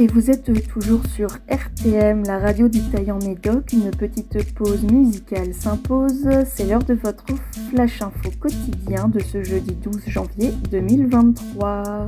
Et vous êtes toujours sur RTM, la radio du Taillant Médoc. Une petite pause musicale s'impose. C'est l'heure de votre flash info quotidien de ce jeudi 12 janvier 2023.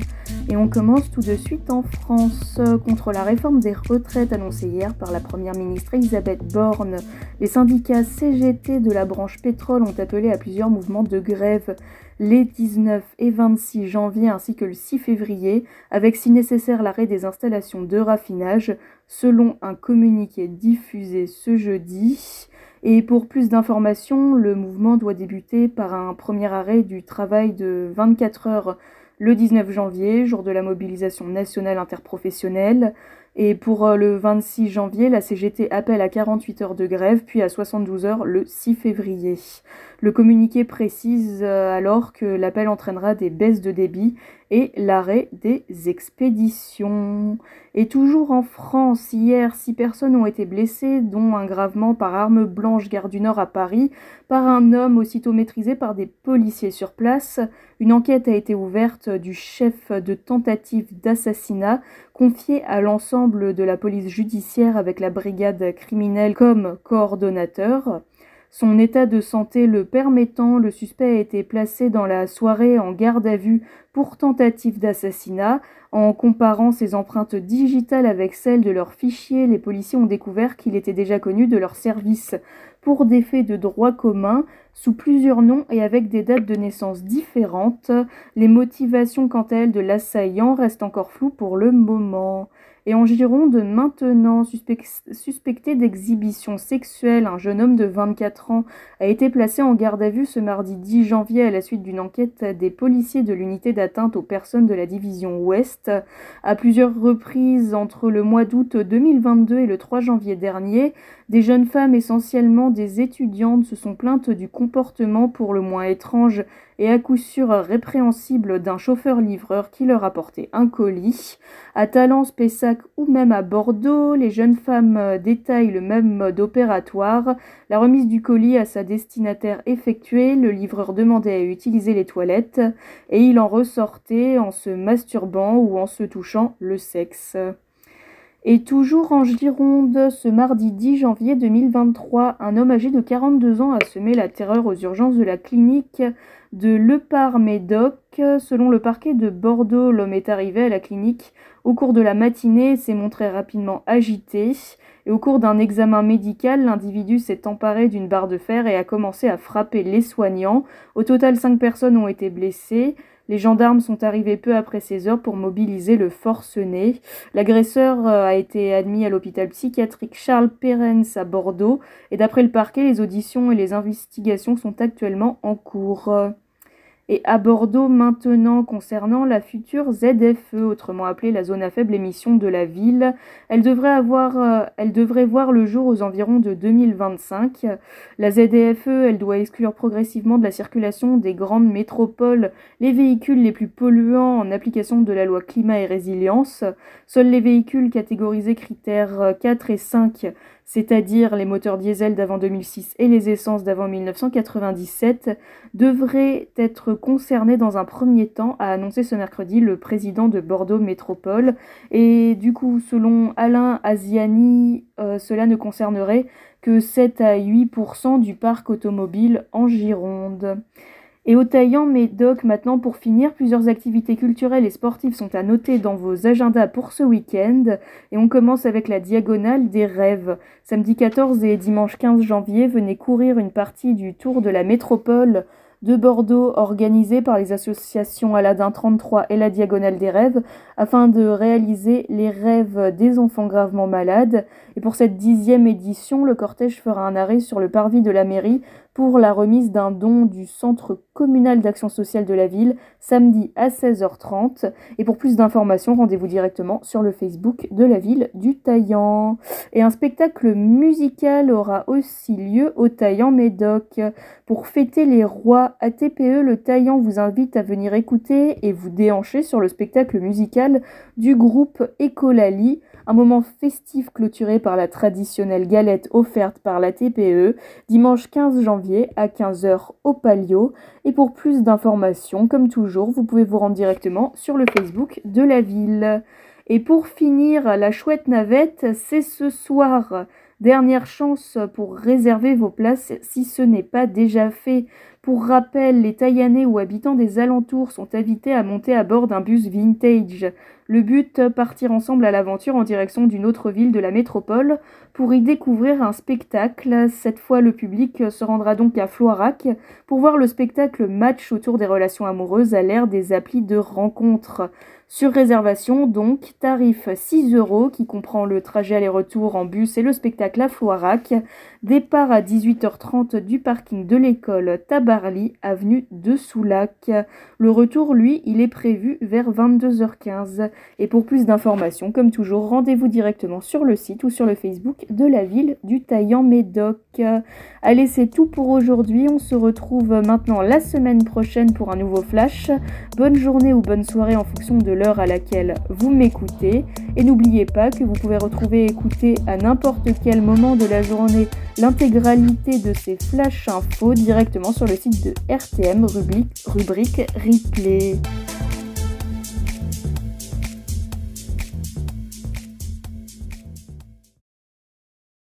Et on commence tout de suite en France. Contre la réforme des retraites annoncée hier par la première ministre Elisabeth Borne, les syndicats CGT de la branche pétrole ont appelé à plusieurs mouvements de grève les 19 et 26 janvier ainsi que le 6 février, avec si nécessaire l'arrêt des installations de raffinage, selon un communiqué diffusé ce jeudi. Et pour plus d'informations, le mouvement doit débuter par un premier arrêt du travail de 24 heures le 19 janvier, jour de la mobilisation nationale interprofessionnelle. Et pour euh, le 26 janvier, la CGT appelle à 48 heures de grève, puis à 72 heures le 6 février. Le communiqué précise euh, alors que l'appel entraînera des baisses de débit et l'arrêt des expéditions. Et toujours en France, hier, six personnes ont été blessées, dont un gravement par arme blanche gare du Nord à Paris, par un homme aussitôt maîtrisé par des policiers sur place. Une enquête a été ouverte du chef de tentative d'assassinat, confié à l'ensemble de la police judiciaire avec la brigade criminelle comme coordonnateur. Son état de santé le permettant, le suspect a été placé dans la soirée en garde à vue pour tentative d'assassinat. En comparant ses empreintes digitales avec celles de leurs fichiers, les policiers ont découvert qu'il était déjà connu de leur service pour des faits de droit commun, sous plusieurs noms et avec des dates de naissance différentes. Les motivations quant à elles de l'assaillant restent encore floues pour le moment. Et en Gironde, maintenant suspecté d'exhibition sexuelle, un jeune homme de 24 ans a été placé en garde à vue ce mardi 10 janvier à la suite d'une enquête des policiers de l'unité d'atteinte aux personnes de la division Ouest. À plusieurs reprises entre le mois d'août 2022 et le 3 janvier dernier, des jeunes femmes, essentiellement des étudiantes, se sont plaintes du comportement pour le moins étrange et à coup sûr répréhensible d'un chauffeur-livreur qui leur apportait un colis. À Talence, Pessac ou même à Bordeaux, les jeunes femmes détaillent le même mode opératoire. La remise du colis à sa destinataire effectuée, le livreur demandait à utiliser les toilettes et il en ressortait en se masturbant ou en se touchant le sexe. Et toujours en Gironde, ce mardi 10 janvier 2023, un homme âgé de 42 ans a semé la terreur aux urgences de la clinique de Lepar-Médoc. Selon le parquet de Bordeaux, l'homme est arrivé à la clinique au cours de la matinée s'est montré rapidement agité. Et au cours d'un examen médical, l'individu s'est emparé d'une barre de fer et a commencé à frapper les soignants. Au total, cinq personnes ont été blessées. Les gendarmes sont arrivés peu après 16 heures pour mobiliser le forcené. L'agresseur euh, a été admis à l'hôpital psychiatrique Charles Perrens à Bordeaux et d'après le parquet, les auditions et les investigations sont actuellement en cours. Et à Bordeaux maintenant, concernant la future ZFE, autrement appelée la zone à faible émission de la ville, elle devrait, avoir, euh, elle devrait voir le jour aux environs de 2025. La ZFE, elle doit exclure progressivement de la circulation des grandes métropoles les véhicules les plus polluants en application de la loi climat et résilience. Seuls les véhicules catégorisés critères 4 et 5 c'est-à-dire les moteurs diesel d'avant 2006 et les essences d'avant 1997, devraient être concernés dans un premier temps, a annoncé ce mercredi le président de Bordeaux Métropole. Et du coup, selon Alain Asiani, euh, cela ne concernerait que 7 à 8% du parc automobile en Gironde. Et au Taillant Médoc, maintenant pour finir, plusieurs activités culturelles et sportives sont à noter dans vos agendas pour ce week-end. Et on commence avec la Diagonale des Rêves. Samedi 14 et dimanche 15 janvier, venez courir une partie du Tour de la Métropole de Bordeaux organisé par les associations Aladin 33 et la Diagonale des Rêves afin de réaliser les rêves des enfants gravement malades. Et pour cette dixième édition, le cortège fera un arrêt sur le parvis de la mairie pour la remise d'un don du Centre communal d'action sociale de la ville samedi à 16h30. Et pour plus d'informations, rendez-vous directement sur le Facebook de la ville du Taillant. Et un spectacle musical aura aussi lieu au Taillant Médoc. Pour fêter les rois ATPE, le Taillant vous invite à venir écouter et vous déhancher sur le spectacle musical du groupe Ecolali un moment festif clôturé par la traditionnelle galette offerte par la TPE dimanche 15 janvier à 15h au Palio. Et pour plus d'informations, comme toujours, vous pouvez vous rendre directement sur le Facebook de la ville. Et pour finir, la chouette navette, c'est ce soir. Dernière chance pour réserver vos places si ce n'est pas déjà fait. Pour rappel, les Taïanais ou habitants des alentours sont invités à monter à bord d'un bus vintage. Le but, partir ensemble à l'aventure en direction d'une autre ville de la métropole pour y découvrir un spectacle. Cette fois, le public se rendra donc à Floirac pour voir le spectacle Match autour des relations amoureuses à l'ère des applis de rencontres. Sur réservation, donc, tarif 6 euros qui comprend le trajet aller-retour en bus et le spectacle à Floirac. Départ à 18h30 du parking de l'école Avenue de Soulac. Le retour, lui, il est prévu vers 22h15. Et pour plus d'informations, comme toujours, rendez-vous directement sur le site ou sur le Facebook de la ville du Taillan-Médoc. Allez, c'est tout pour aujourd'hui. On se retrouve maintenant la semaine prochaine pour un nouveau flash. Bonne journée ou bonne soirée en fonction de l'heure à laquelle vous m'écoutez. Et n'oubliez pas que vous pouvez retrouver et écouter à n'importe quel moment de la journée l'intégralité de ces flash infos directement sur le site de RTM rubrique, rubrique.